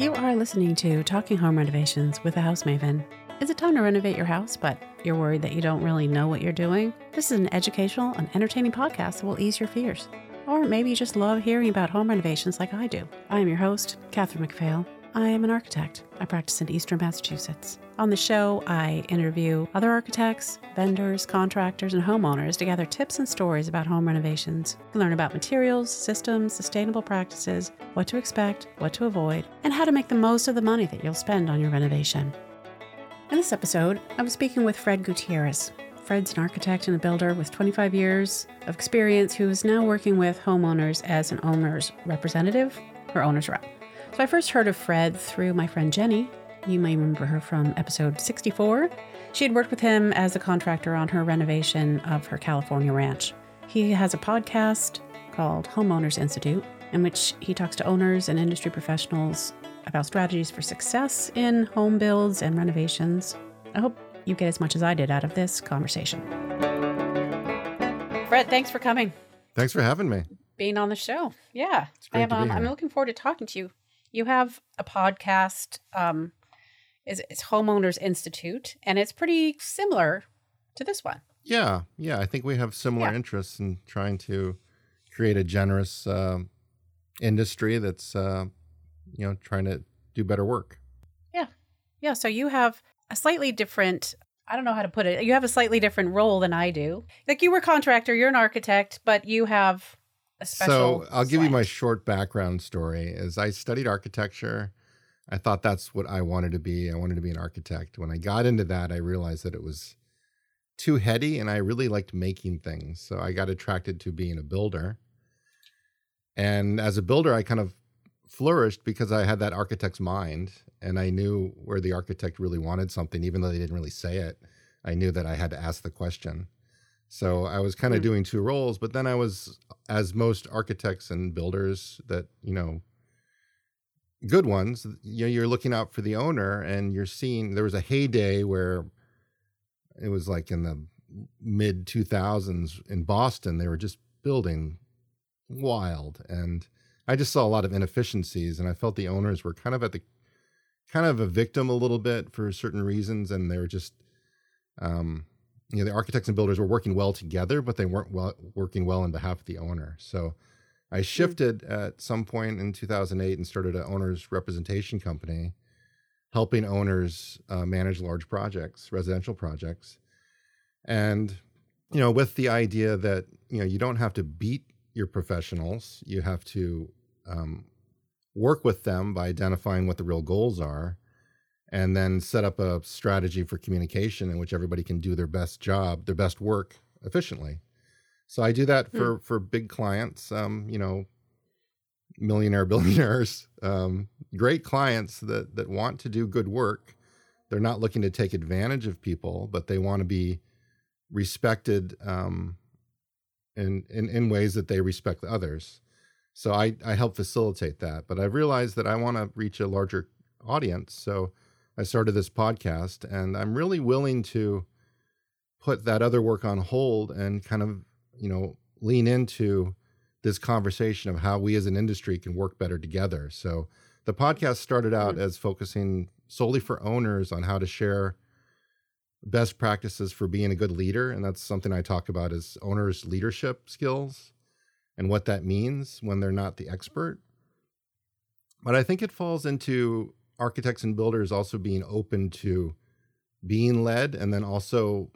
You are listening to Talking Home Renovations with a House Maven. Is it time to renovate your house, but you're worried that you don't really know what you're doing? This is an educational and entertaining podcast that will ease your fears. Or maybe you just love hearing about home renovations like I do. I am your host, Catherine McPhail. I am an architect. I practice in Eastern Massachusetts. On the show, I interview other architects, vendors, contractors, and homeowners to gather tips and stories about home renovations. You learn about materials, systems, sustainable practices, what to expect, what to avoid, and how to make the most of the money that you'll spend on your renovation. In this episode, I was speaking with Fred Gutierrez. Fred's an architect and a builder with 25 years of experience who is now working with homeowners as an owner's representative or owner's rep. So I first heard of Fred through my friend Jenny, you may remember her from episode 64. She had worked with him as a contractor on her renovation of her California ranch. He has a podcast called Homeowners Institute, in which he talks to owners and industry professionals about strategies for success in home builds and renovations. I hope you get as much as I did out of this conversation. Fred, thanks for coming. Thanks for having me. Being on the show. Yeah. I have, um, I'm looking forward to talking to you. You have a podcast um, is it's Homeowners Institute, and it's pretty similar to this one. Yeah, yeah. I think we have similar yeah. interests in trying to create a generous uh, industry that's, uh, you know, trying to do better work. Yeah, yeah. So you have a slightly different. I don't know how to put it. You have a slightly different role than I do. Like you were a contractor, you're an architect, but you have a special. So I'll slant. give you my short background story. Is I studied architecture I thought that's what I wanted to be. I wanted to be an architect. When I got into that, I realized that it was too heady and I really liked making things. So I got attracted to being a builder. And as a builder, I kind of flourished because I had that architect's mind and I knew where the architect really wanted something, even though they didn't really say it. I knew that I had to ask the question. So I was kind of mm. doing two roles, but then I was, as most architects and builders that, you know, good ones, you know, you're looking out for the owner and you're seeing there was a heyday where it was like in the mid 2000s in Boston, they were just building wild. And I just saw a lot of inefficiencies and I felt the owners were kind of at the kind of a victim a little bit for certain reasons. And they were just, um, you know, the architects and builders were working well together, but they weren't well, working well on behalf of the owner. So I hmm. shifted mm. at some point in 2008 and started an owner's representation company, helping owners uh, manage large projects, residential projects. And, you know, with the idea that, you know, you don't have to beat your professionals, you have to um, work with them by identifying what the real goals are and then set up a strategy for communication in which everybody can do their best job, their best work efficiently. So I do that hmm. for mm. for big clients, um, you know, millionaire billionaires, um, great clients that that want to do good work. They're not looking to take advantage of people, but they want to be respected um, in, in in ways that they respect others. So I I help facilitate that. But I've realized that I want to reach a larger audience. So I started this podcast, and I'm really willing to put that other work on hold and kind of you know, lean into this conversation of how we as an industry can work better together. So the podcast started out mm-hmm. as focusing solely for owners on how to share best practices for being a good leader and that's something I talk about is owners leadership skills and what that means when they're not the expert. But I think it falls into architects and builders also being open to being led and then also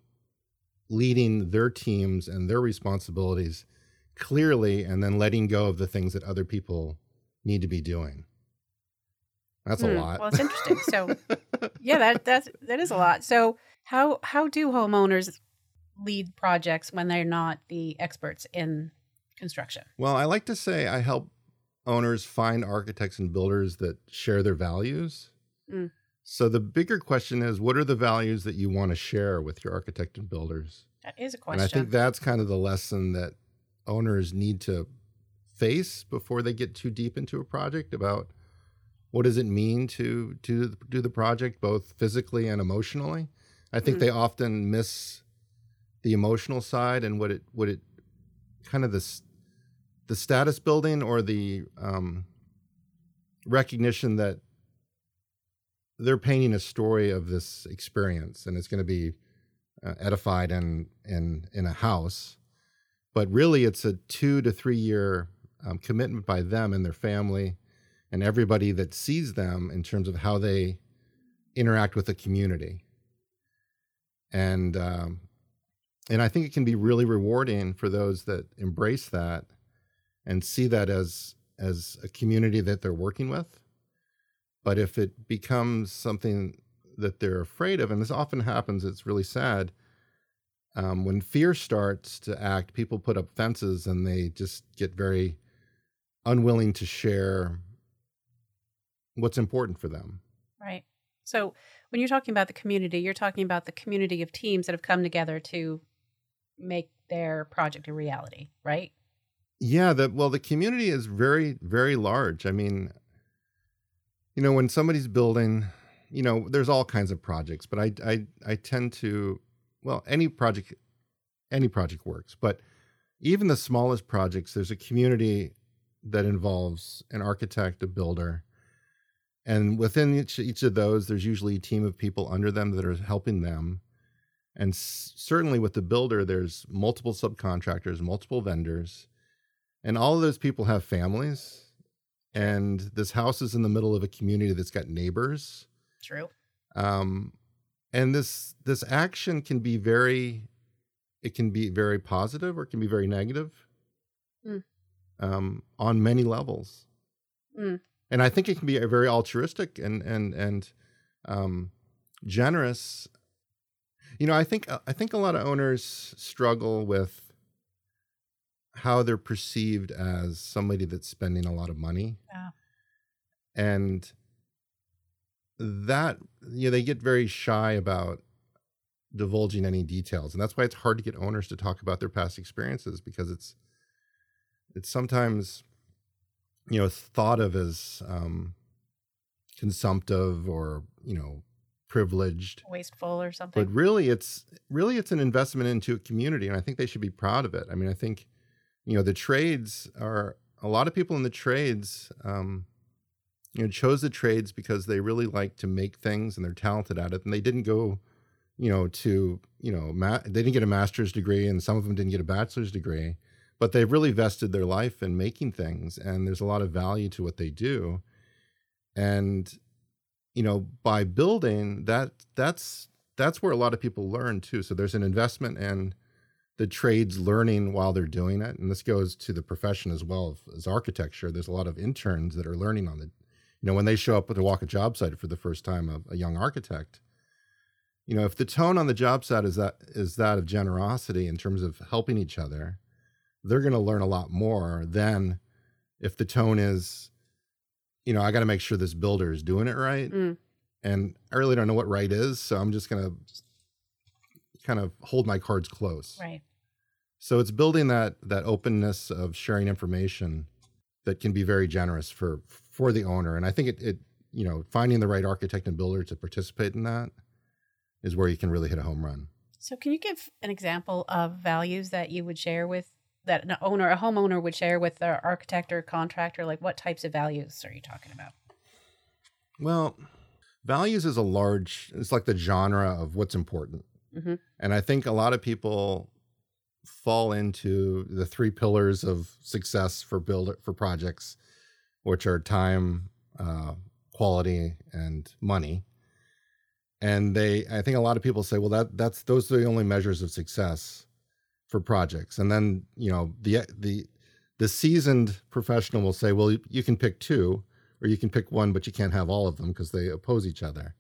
leading their teams and their responsibilities clearly and then letting go of the things that other people need to be doing. That's hmm. a lot. Well, it's interesting. So, yeah, that that's that is a lot. So, how how do homeowners lead projects when they're not the experts in construction? Well, I like to say I help owners find architects and builders that share their values. Mm. So the bigger question is what are the values that you want to share with your architect and builders? That is a question. And I think that's kind of the lesson that owners need to face before they get too deep into a project about what does it mean to to do the project both physically and emotionally. I think mm-hmm. they often miss the emotional side and what it what it kind of the the status building or the um, recognition that they're painting a story of this experience, and it's going to be uh, edified in in in a house. But really, it's a two to three year um, commitment by them and their family, and everybody that sees them in terms of how they interact with the community. And um, and I think it can be really rewarding for those that embrace that and see that as as a community that they're working with. But if it becomes something that they're afraid of, and this often happens, it's really sad. Um, when fear starts to act, people put up fences and they just get very unwilling to share what's important for them. Right. So when you're talking about the community, you're talking about the community of teams that have come together to make their project a reality, right? Yeah, the well the community is very very large. I mean, you know, when somebody's building, you know, there's all kinds of projects, but I I I tend to well, any project any project works, but even the smallest projects, there's a community that involves an architect, a builder, and within each, each of those, there's usually a team of people under them that are helping them. And s- certainly with the builder, there's multiple subcontractors, multiple vendors, and all of those people have families. And this house is in the middle of a community that's got neighbors. True. Um, and this this action can be very, it can be very positive or it can be very negative, Mm. um, on many levels. Mm. And I think it can be a very altruistic and and and um, generous. You know, I think I think a lot of owners struggle with how they're perceived as somebody that's spending a lot of money. Yeah. And that you know they get very shy about divulging any details and that's why it's hard to get owners to talk about their past experiences because it's it's sometimes you know thought of as um consumptive or you know privileged Wasteful or something. but really it's really it's an investment into a community and i think they should be proud of it i mean i think you know the trades are a lot of people in the trades um you know chose the trades because they really like to make things and they're talented at it and they didn't go you know to you know ma- they didn't get a master's degree and some of them didn't get a bachelor's degree but they've really vested their life in making things and there's a lot of value to what they do and you know by building that that's that's where a lot of people learn too so there's an investment in the trades learning while they're doing it and this goes to the profession as well as architecture there's a lot of interns that are learning on the you know when they show up to walk a job site for the first time a, a young architect you know if the tone on the job site is that is that of generosity in terms of helping each other they're going to learn a lot more than if the tone is you know i got to make sure this builder is doing it right Mm. and i really don't know what right is so i'm just going to kind of hold my cards close Right. so it's building that that openness of sharing information that can be very generous for for the owner and i think it, it you know finding the right architect and builder to participate in that is where you can really hit a home run So, can you give an example of values that you would share with that an owner, a homeowner would share with their architect or contractor? Like, what types of values are you talking about? Well, values is a large, it's like the genre of what's important. Mhm. And I think a lot of people fall into the three pillars of success for build for projects, which are time, uh, quality, and money. And they, I think a lot of people say, well, that that's those are the only measures of success for projects. And then you know the the the seasoned professional will say, well, you can pick two, or you can pick one, but you can't have all of them because they oppose each other.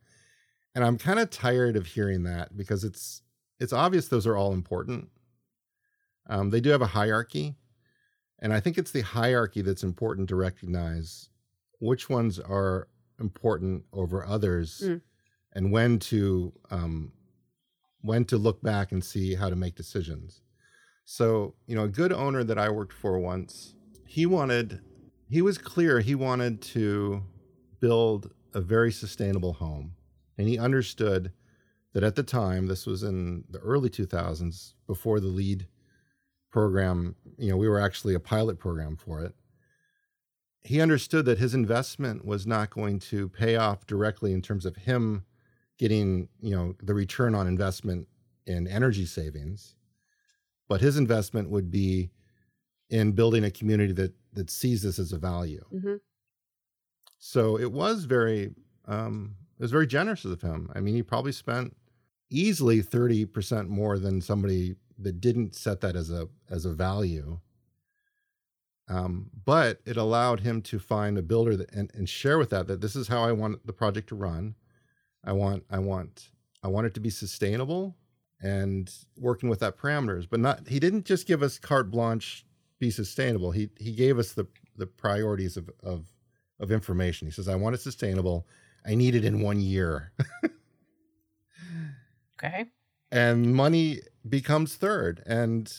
And I'm kind of tired of hearing that because it's it's obvious those are all important. Um, they do have a hierarchy, and I think it's the hierarchy that's important to recognize which ones are important over others, Mm. and when to um, when to look back and see how to make decisions. So, you know, a good owner that I worked for once, he wanted, he was clear he wanted to build a very sustainable home. And he understood that at the time, this was in the early 2000s, before the LEED program, you know, we were actually a pilot program for it. he understood that his investment was not going to pay off directly in terms of him getting, you know, the return on investment in energy savings, but his investment would be in building a community that that sees this as a value. Mm-hmm. So it was very um, it was very generous of him. I mean, he probably spent easily 30% more than somebody that didn't set that as a as a value. Um, but it allowed him to find a builder that, and, and share with that that this is how I want the project to run. I want I want I want it to be sustainable and working with that parameters. But not he didn't just give us carte blanche be sustainable. He he gave us the the priorities of of of information. He says I want it sustainable. I need it in one year. Okay. and money becomes third. And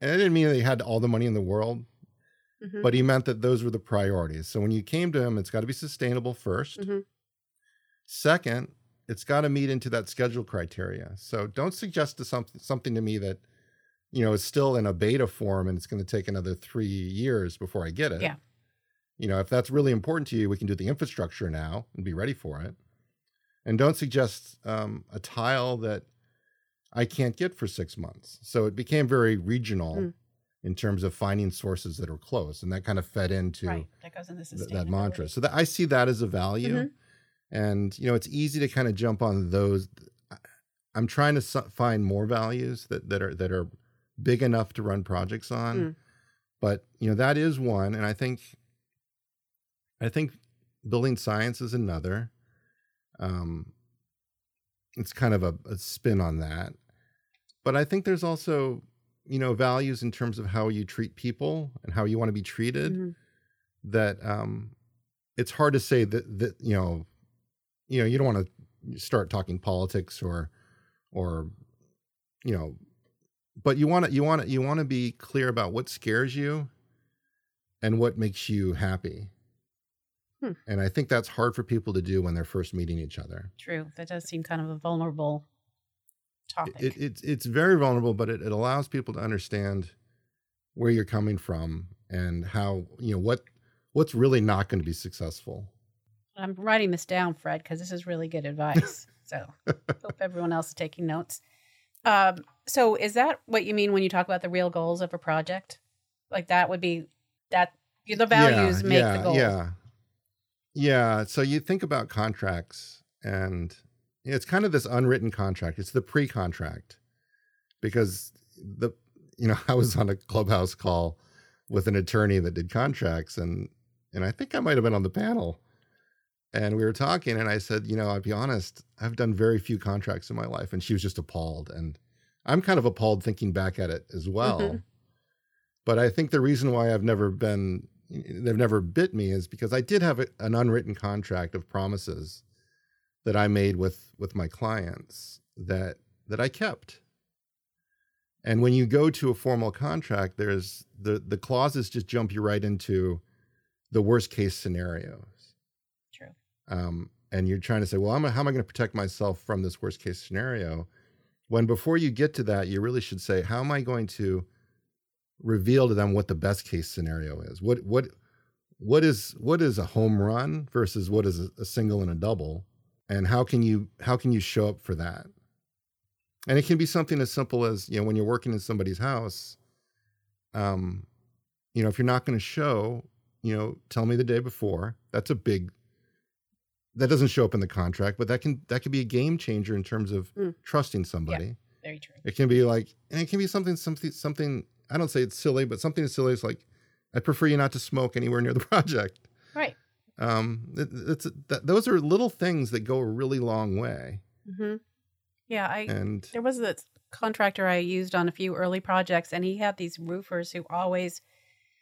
and it didn't mean that he had all the money in the world, Mhm. but he meant that those were the priorities. So when you came to him, it's got to be sustainable 1st Mhm. Second, it's got to meet into that schedule criteria. So don't suggest to something something to me that you know is still in a beta form and it's going to take another three years before I get it. Yeah. You know, if that's really important to you, we can do the infrastructure now and be ready for it. And don't suggest um, a tile that I can't get for six months. So it became very regional Mm. in terms of finding sources that are close, and that kind of fed into Right. That goes into th- that mantra. So that I see that as a value, Mhm. and you know it's easy to kind of jump on those. I'm trying to su- find more values that that are that are big enough to run projects on, Mm. but you know that is one, and I think I think building science is another. Um, it's kind of a, a spin on that, but I think there's also you know values in terms of how you treat people and how you want to be treated Mhm. that um it's hard to say that that you know you know you don't want to start talking politics or or you know but you want to you want to you want to be clear about what scares you and what makes you happy Hmm. and i think that's hard for people to do when they're first meeting each other True. That does seem kind of a vulnerable topic. it, it's it's very vulnerable but it, it allows people to understand where you're coming from and how you know what what's really not going to be successful I'm writing this down, Fred, because this is really good advice. so hope everyone else is taking notes. Um, so is that what you mean when you talk about the real goals of a project? Like that would be that the values make yeah, the goals. Yeah. Yeah. So you think about contracts and it's kind of this unwritten contract. It's the pre-contract because the you know, I was on a clubhouse call with an attorney that did contracts and and I think I might have been on the panel. And we were talking and I said, you know, I'll be honest, I've done very few contracts in my life and she was just appalled and I'm kind of appalled thinking back at it as well. Mhm. But I think the reason why I've never been they've never bit me is because I did have a, an unwritten contract of promises that I made with with my clients that that I kept. And when you go to a formal contract, there's the the clauses just jump you right into the worst case scenarios. True. Um, and you're trying to say, well, I'm, how am I going to protect myself from this worst case scenario? When before you get to that, you really should say, how am I going to reveal to them what the best case scenario is? What what what is what is a home run versus what is a, a single and a double? And how can you how can you show up for that? And it can be something as simple as you know when you're working in somebody's house, um, you know if you're not going to show, you know, tell me the day before. That's a big. That doesn't show up in the contract, but that can that can be a game changer in terms of Mm. trusting somebody. Very true. It can be like, and it can be something, something, something. I don't say it's silly, but something as silly as like, I prefer you not to smoke anywhere near the project. Right. Um, it, it's that, those are little things that go a really long way. Mm-hmm. Yeah, I And there was this contractor I used on a few early projects, and he had these roofers who always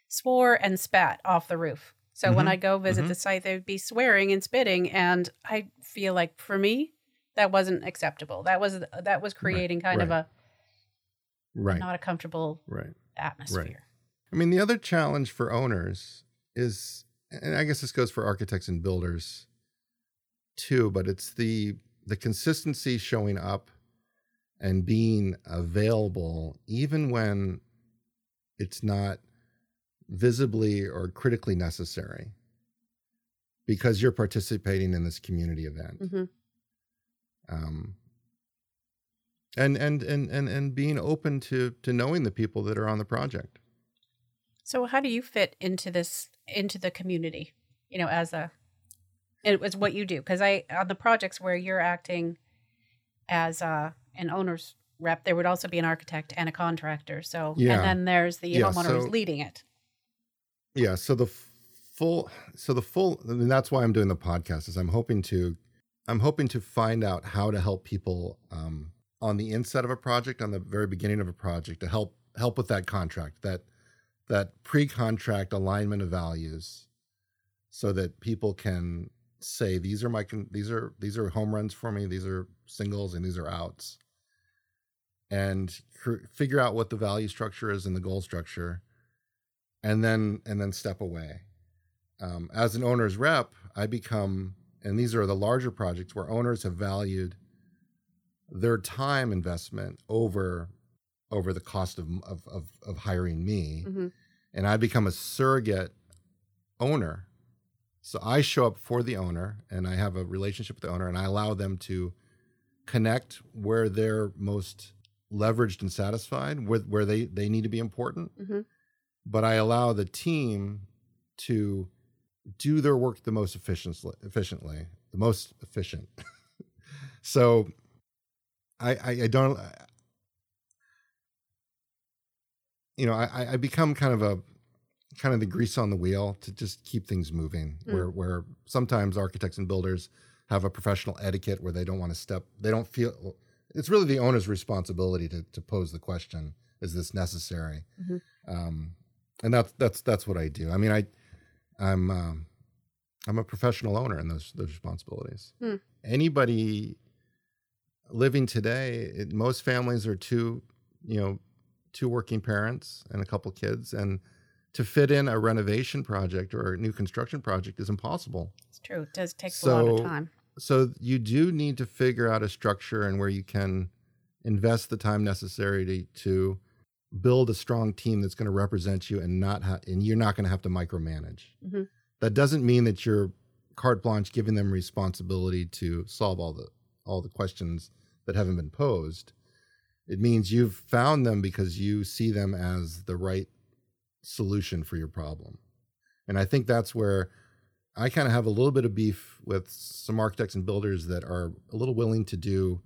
swore and spat off the roof. So when Mhm, I go visit mhm. the site, they would be swearing and spitting, and I feel like for me that wasn't acceptable. That was that was creating kind of a right, not a comfortable right. atmosphere. Right. I mean, the other challenge for owners is, and I guess this goes for architects and builders too, but it's the the consistency showing up and being available even when it's not visibly or critically necessary because you're participating in this community event. Mm-hmm. Um, and, and and and and being open to to knowing the people that are on the project. So how do you fit into this into the community? You know, as a it was what you do because I on the projects where you're acting as a, an owner's rep, there would also be an architect and a contractor. So Yeah. and then there's the Yeah, homeowner so- who's leading it. Yeah. So the f- full, so the full, and that's why I'm doing the podcast. Is I'm hoping to, I'm hoping to find out how to help people um, on the inset of a project, on the very beginning of a project, to help help with that contract, that that pre-contract alignment of values, so that people can say these are my con- these are these are home runs for me, these are singles, and these are outs, and cr- figure out what the value structure is and the goal structure and then and then step away. Um, as an owner's rep, I become, and these are the larger projects where owners have valued their time investment over over the cost of of of, of hiring me, Mhm. and I become a surrogate owner. So I show up for the owner, and I have a relationship with the owner, and I allow them to connect where they're most leveraged and satisfied, where where they they need to be important Mhm. but I allow the team to do their work the most efficiently, efficiently the most efficient. so I, I, I don't, you know, I, I become kind of a, kind of the grease on the wheel to just keep things moving Mm. where, where sometimes architects and builders have a professional etiquette where they don't want to step, they don't feel, it's really the owner's responsibility to, to pose the question, is this necessary? Mhm. Um, and that's that's that's what I do. I mean, I I'm um, I'm a professional owner in those those responsibilities. Hmm. Anybody living today, it, most families are two you know two working parents and a couple kids, and to fit in a renovation project or a new construction project is impossible. It's true. It does take a lot of time. So you do need to figure out a structure and where you can invest the time necessary to, to build a strong team that's going to represent you and not ha- and you're not going to have to micromanage. Mhm. That doesn't mean that you're carte blanche giving them responsibility to solve all the all the questions that haven't been posed. It means you've found them because you see them as the right solution for your problem. And I think that's where I kind of have a little bit of beef with some architects and builders that are a little willing to do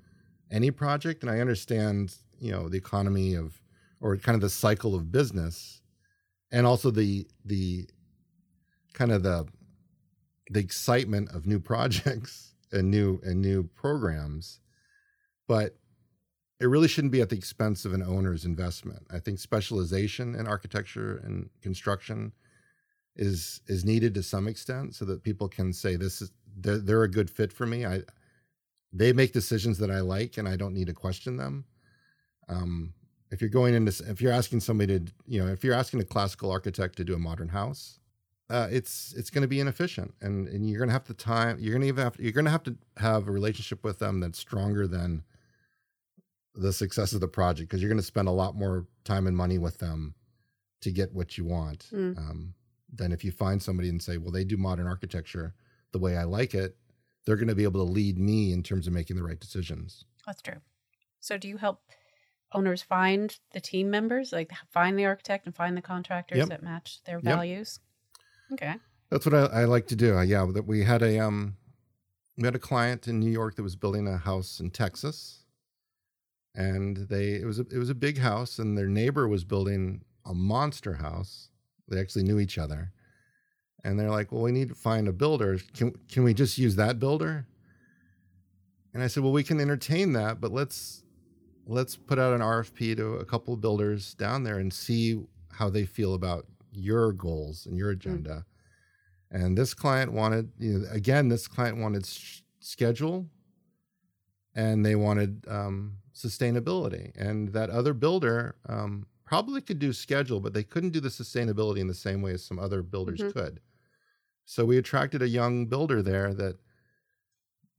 any project. And I understand, you know, the economy of or kind of the cycle of business and also the the kind of the the excitement of new projects and new and new programs. But it really shouldn't be at the expense of an owner's investment. I think specialization in architecture and construction is is needed to some extent so that people can say this is they're, they're a good fit for me. I they make decisions that I like and I don't need to question them. Um, if you're going into if you're asking somebody to you know if you're asking a classical architect to do a modern house, uh, it's it's going to be inefficient and and you're going to have to time you're going to even have you're going to have to have a relationship with them that's stronger than the success of the project because you're going to spend a lot more time and money with them to get what you want Mm. um, than if you find somebody and say, well, they do modern architecture the way I like it. They're going to be able to lead me in terms of making the right decisions. That's true. So do you help owners find the team members, like find the architect and find the contractors Yep. that match their Yep. values? Okay. That's what I, I like to do. Uh, yeah, that we had a um, we had a client in New York that was building a house in Texas, and they it was a, it was a big house, and their neighbor was building a monster house. They actually knew each other, and they're like, "Well, we need to find a builder. Can can we just use that builder?" And I said, "Well, we can entertain that, but let's let's put out an RFP to a couple of builders down there and see how they feel about your goals and your agenda." And this client wanted, you know, again, this client wanted s- schedule, and they wanted um, sustainability. And that other builder um, probably could do schedule, but they couldn't do the sustainability in the same way as some other builders Mhm. could. So we attracted a young builder there that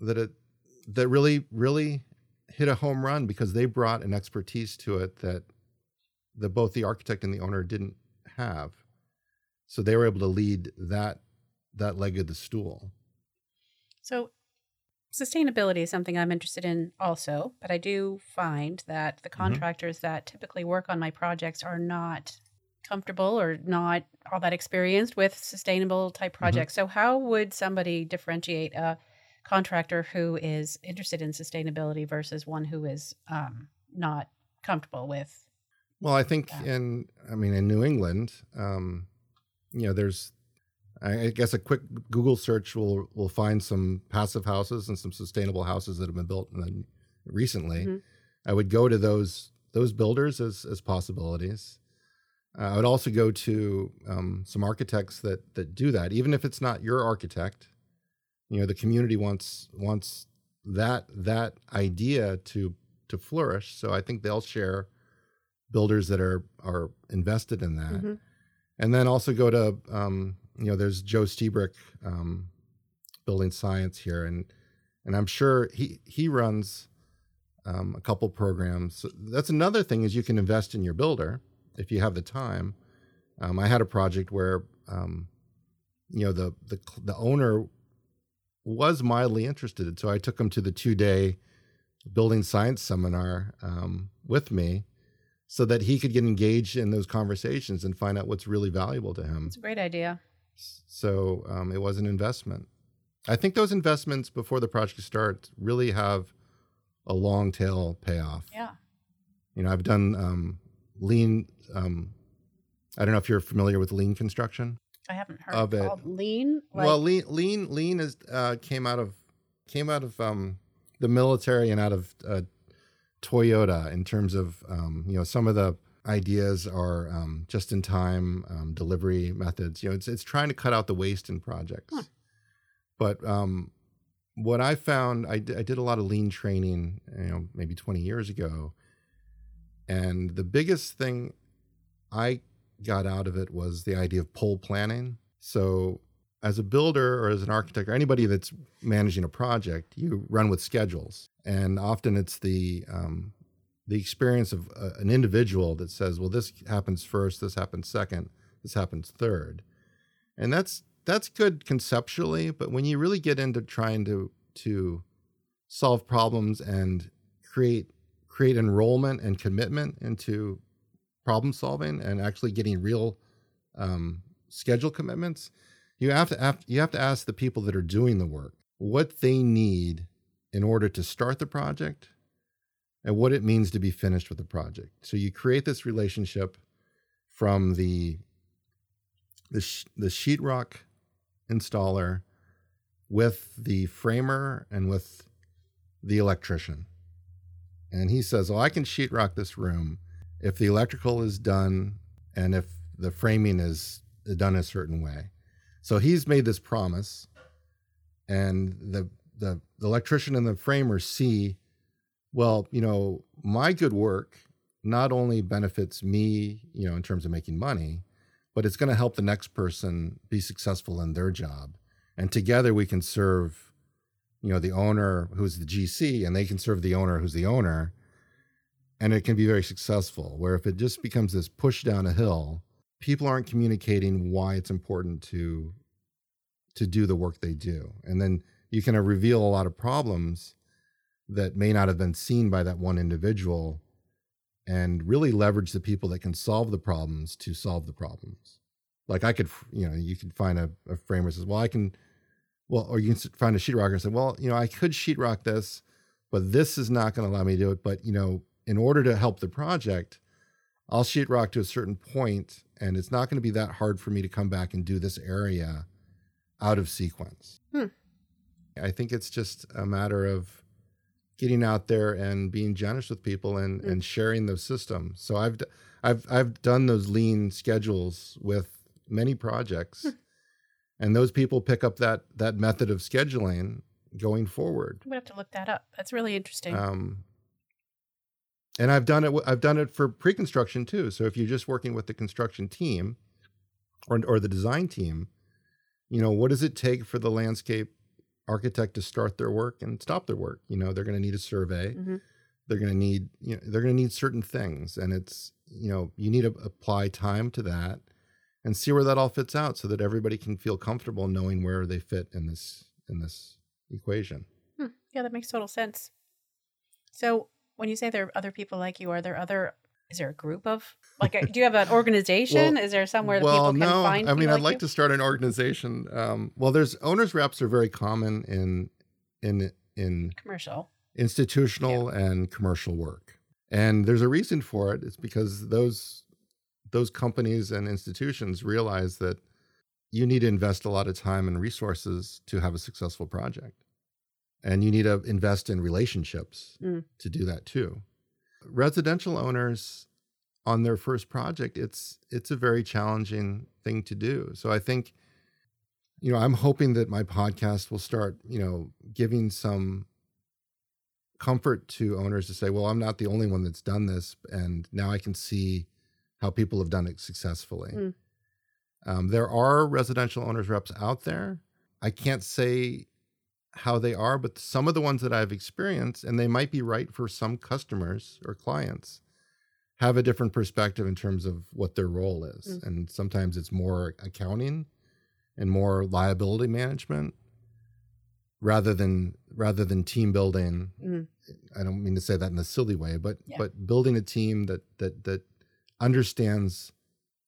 that it that really really hit a home run because they brought an expertise to it that that both the architect and the owner didn't have. So they were able to lead that that leg of the stool. So sustainability is something I'm interested in also, but I do find that the Mm-hmm. contractors that typically work on my projects are not comfortable or not all that experienced with sustainable type Mm-hmm. projects. So how would somebody differentiate a contractor who is interested in sustainability versus one who is um, not comfortable with? Well, I think Yeah. in I mean in New England, um, you know, there's I guess a quick Google search will will find some passive houses and some sustainable houses that have been built recently. Mhm. I would go to those those builders as as possibilities. Uh, I would also go to um, some architects that that do that, even if it's not your architect. You know, the community wants wants that that idea to to flourish. So I think they'll share builders that are are invested in that, Mhm. and then also go to um, you know there's Joe Lstiburek, um, building science here, and and I'm sure he he runs um, a couple programs. So that's another thing is you can invest in your builder if you have the time. Um, I had a project where um, you know the the the owner was mildly interested, so I took him to the two day building science seminar um, with me so that he could get engaged in those conversations and find out what's really valuable to him. It's a great idea. So um, it was an investment. I think those investments before the project starts really have a long tail payoff. Yeah. You know, I've done um, lean. Um, I don't know if you're familiar with lean construction. I haven't heard Of it. lean. Like, well, lean, lean, lean is uh, came out of came out of um, the military and out of uh, Toyota in terms of um, you know some of the ideas are um, just in time um, delivery methods. You know, it's it's trying to cut out the waste in projects. Huh. But um, what I found, I, d- I did a lot of lean training, you know, maybe 20 years ago, and the biggest thing I got out of it was the idea of pull planning. So, as a builder or as an architect or anybody that's managing a project, you run with schedules, and often it's the um, the experience of uh, an individual that says, "Well, this happens first, this happens second, this happens third. and that's that's good conceptually, but when you really get into trying to to solve problems and create create enrollment and commitment into problem solving and actually getting real um, schedule commitments, you have to have, you have to ask the people that are doing the work what they need in order to start the project and what it means to be finished with the project. So you create this relationship from the the sh- the sheetrock installer with the framer and with the electrician. And he says, "Well, I can sheetrock this room if the electrical is done and if the framing is done a certain way." So he's made this promise, and the the, the electrician and the framer see, well, you know, my good work not only benefits me, you know, in terms of making money, but it's going to help the next person be successful in their job. And together we can serve, you know, the owner who's the GC and they can serve the owner who's the owner. And it can be very successful. Where if it just becomes this push down a hill, people aren't communicating why it's important to to do the work they do. And then you can reveal a lot of problems that may not have been seen by that one individual and really leverage the people that can solve the problems to solve the problems. Like I could, you know, you could find a, a framer says, well, I can, well, or you can find a sheetrocker and say, well, you know, I could sheetrock this, but this is not going to allow me to do it. But, you know, in order to help the project, I'll sheetrock to a certain point and it's not going to be that hard for me to come back and do this area out of sequence. Hmm. I think it's just a matter of getting out there and being generous with people and, Mm. and sharing those systems. So I've I've I've done those lean schedules with many projects, Hmm. and those people pick up that that method of scheduling going forward. I'm gonna have to look that up. That's really interesting. Um, and I've done it. I've done it for pre-construction too. So if you're just working with the construction team, or or the design team, you know what does it take for the landscape architect to start their work and stop their work? You know they're going to need a survey. Mhm. They're going to need you know they're going to need certain things, and it's you know you need to apply time to that, and see where that all fits out so that everybody can feel comfortable knowing where they fit in this in this equation. Hmm. Yeah, that makes total sense. So, when you say there are other people like you, are there other? Is there a group of like? A, do you have an organization? Well, is there somewhere that well, people can no, find? I mean, I'd like you? to start an organization. Um, well, there's owners reps are very common in in in commercial. institutional and commercial work, and there's a reason for it. It's because those those companies and institutions realize that you need to invest a lot of time and resources to have a successful project, and you need to invest in relationships Mm. to do that too. Residential owners on their first project, it's it's a very challenging thing to do. So I think, you know, I'm hoping that my podcast will start, you know, giving some comfort to owners to say, well, I'm not the only one that's done this, and now I can see how people have done it successfully. Mm. Um, there are residential owners reps out there. I can't say how they are, but some of the ones that I've experienced, and they might be right for some customers or clients, have a different perspective in terms of what their role is. Mm. And sometimes it's more accounting and more liability management rather than rather than team building. Mm. I don't mean to say that in a silly way, but Yeah. but building a team that that that understands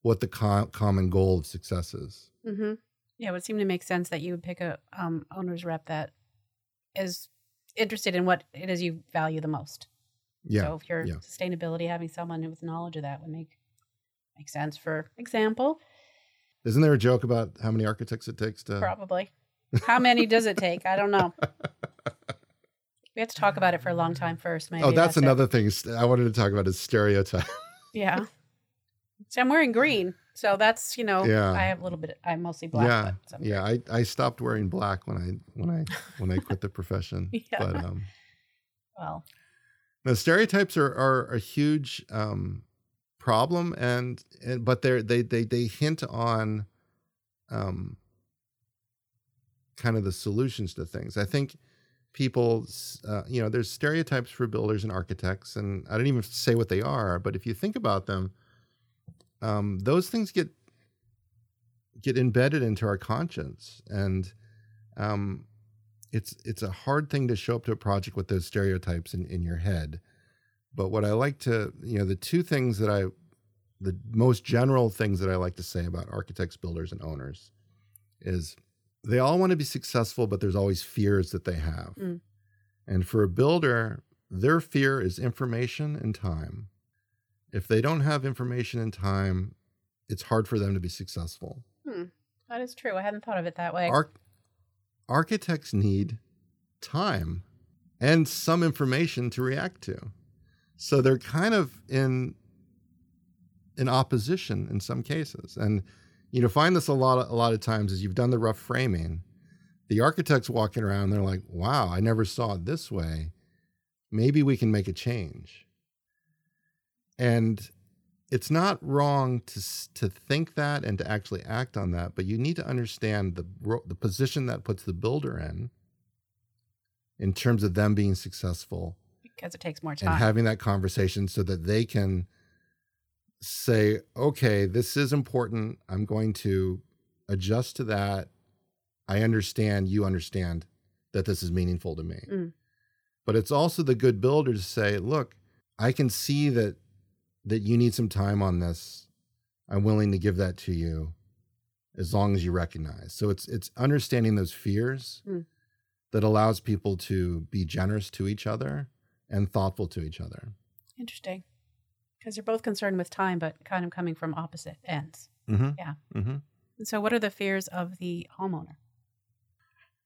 what the co- common goal of success is. Mm-hmm. Yeah, it would seem to make sense that you would pick a um, owner's rep that is interested in what it is you value the most. Yeah. So if your yeah. sustainability, having someone with knowledge of that would make make sense. For example, Isn't there a joke about how many architects it takes to probably. How many does it take? I don't know. We have to talk about it for a long time first. Maybe oh, that's, it. another thing I wanted to talk about is stereotype. Yeah. See, I'm wearing green, so that's you know Yeah. I have a little bit. I'm mostly black. yeah, yeah. I, I stopped wearing black when I when I when I quit the profession. Yeah. But um, Well, no, stereotypes are are a huge um, problem, and, and but they're they they they hint on um, kind of the solutions to things. I think people, uh, you know, there's stereotypes for builders and architects, and I don't even say what they are, but if you think about them, um, those things get get embedded into our conscience, and um, it's it's a hard thing to show up to a project with those stereotypes in, in your head. But what I like to, you know, the two things that I, the most general things that I like to say about architects, builders, and owners is they all want to be successful, but there's always fears that they have. Mm. And for a builder, their fear is information and time. If they don't have information and time, it's hard for them to be successful. Hmm, that is true. I hadn't thought of it that way. Arch- architects need time and some information to react to. So they're kind of in in opposition in some cases. And you know, find this a lot of, a lot of times as you've done the rough framing, the architects walking around, they're like, wow, I never saw it this way. Maybe we can make a change. And it's not wrong to to think that and to actually act on that, but you need to understand the the position that puts the builder in in terms of them being successful because it takes more time and having that conversation so that they can say, okay, this is important. I'm going to adjust to that. I understand, you understand that this is meaningful to me. Mm. But it's also the good builder to say, look, I can see that that you need some time on this. I'm willing to give that to you as long as you recognize. So it's it's understanding those fears Mm. that allows people to be generous to each other and thoughtful to each other. Interesting. Because you're both concerned with time, but kind of coming from opposite ends. Mm-hmm. Yeah. Mm-hmm. And so, what are the fears of the homeowner?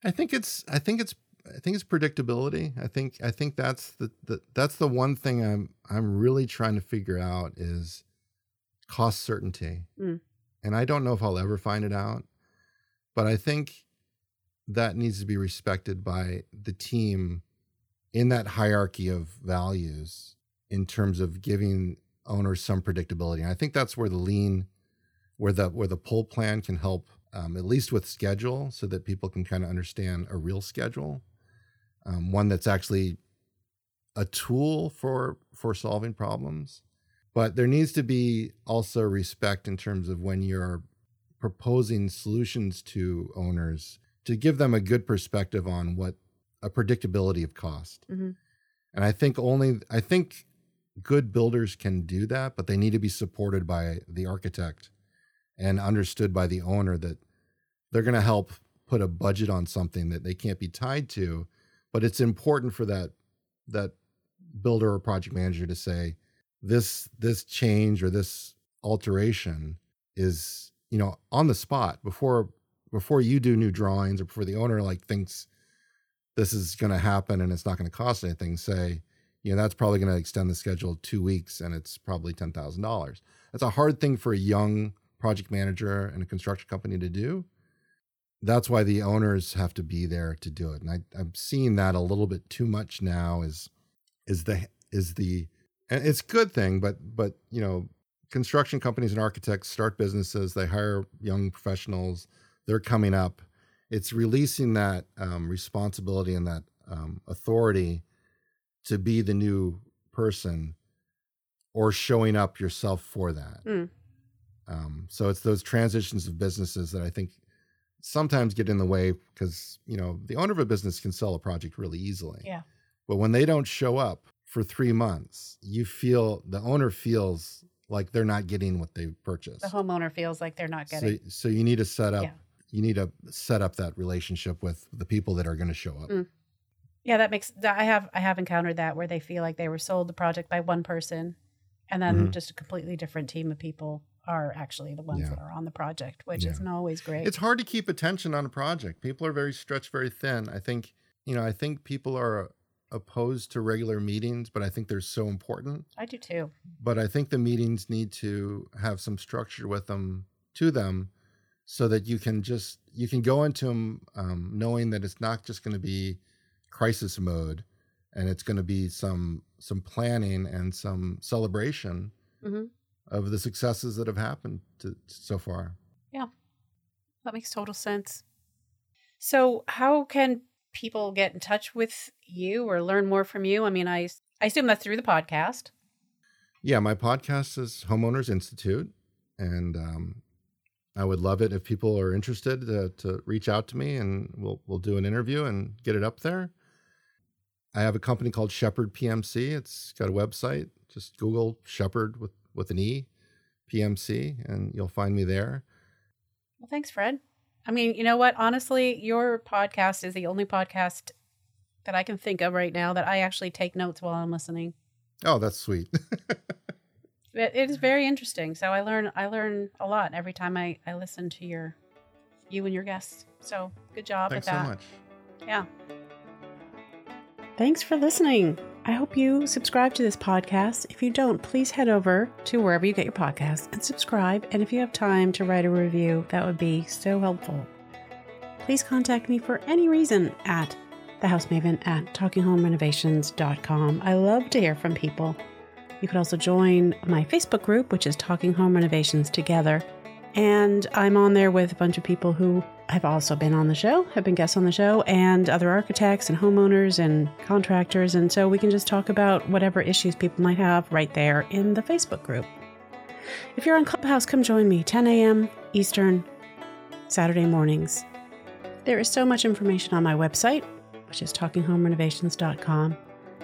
I think it's I think it's I think it's predictability. I think I think that's the, the that's the one thing I'm I'm really trying to figure out is cost certainty. Mm. And I don't know if I'll ever find it out, but I think that needs to be respected by the team in that hierarchy of values in terms of giving owners some predictability. And I think that's where the lean where the where the pull plan can help um, at least with schedule so that people can kind of understand a real schedule um, one that's actually a tool for for solving problems but there needs to be also respect in terms of when you're proposing solutions to owners to give them a good perspective on what a predictability of cost. Mhm. And I think only I think good builders can do that, but they need to be supported by the architect and understood by the owner that they're going to help put a budget on something that they can't be tied to, but it's important for that that builder or project manager to say this this change or this alteration is you know on the spot before before you do new drawings or before the owner like thinks this is going to happen and it's not going to cost anything say you know that's probably going to extend the schedule two weeks and it's probably $10000 that's a hard thing for a young project manager and a construction company to do that's why the owners have to be there to do it. And I, i'm seeing that a little bit too much now is is the is the and it's a good thing but but you know construction companies and architects start businesses they hire young professionals they're coming up. It's releasing that um, responsibility and that um, authority to be the new person or showing up yourself for that. Mm. Um, so it's those transitions of businesses that i think sometimes get in the way because you know the owner of a business can sell a project really easily Yeah. but when they don't show up for three months you feel the owner feels like they're not getting what they purchased The homeowner feels like they're not getting. so, so you need to set up Yeah. you need to set up that relationship with the people that are going to show up Mm. Yeah, that makes that I have I have encountered that where they feel like they were sold the project by one person and then Mhm. just a completely different team of people are actually the ones Yeah. that are on the project, which Yeah. isn't always great. it's hard to keep attention on a project people are very stretched very thin i think you know i think people are opposed to regular meetings but i think they're so important I do too. but I think the meetings need to have some structure with them to them so that you can just you can go into them um, knowing that it's not just going to be crisis mode and it's going to be some some planning and some celebration Mhm. Of the successes that have happened to, so far Yeah, That makes total sense. So, how can people get in touch with you or learn more from you? I mean, I I assume that's through the podcast. yeah my podcast is homeowners institute and um, i would love it if people are interested to, to reach out to me and we'll we'll do an interview and get it up there i have a company called shepherd pmc it's got a website just google shepherd with with an e pmc and you'll find me there Well, thanks, Fred. I mean, you know what? Honestly, your podcast is the only podcast that I can think of right now that I actually take notes while I'm listening. oh that's sweet It, it is very interesting. So I learn I learn a lot every time I I listen to your you and your guests. So good job thanks at so that. much Yeah. Thanks for listening. I hope you subscribe to this podcast. If you don't, please head over to wherever you get your podcasts and subscribe. And if you have time to write a review, that would be so helpful. Please contact me for any reason at thehousemaven at talkinghomerenovations.com. I love to hear from people. You could also join my Facebook group, which is Talking Home Renovations Together. And I'm on there with a bunch of people who have also been on the show, have been guests on the show, and other architects and homeowners and contractors. And so we can just talk about whatever issues people might have right there in the Facebook group. If you're on Clubhouse, come join me 10 a.m. Eastern, Saturday mornings. There is so much information on my website, which is talkinghomerenovations.com.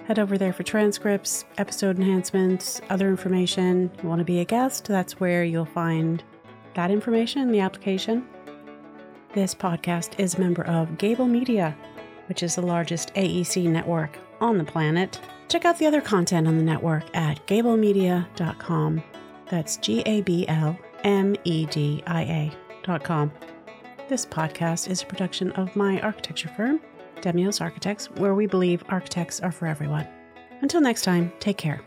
Head over there for transcripts, episode enhancements, other information. You want to be a guest? That's where you'll find that information in the application. This podcast is a member of Gable Media, which is the largest AEC network on the planet. Check out the other content on the network at gablemedia.com. That's G A B L M E D I A.com. This podcast is a production of my architecture firm, Demios Architects, where we believe architects are for everyone. Until next time, take care.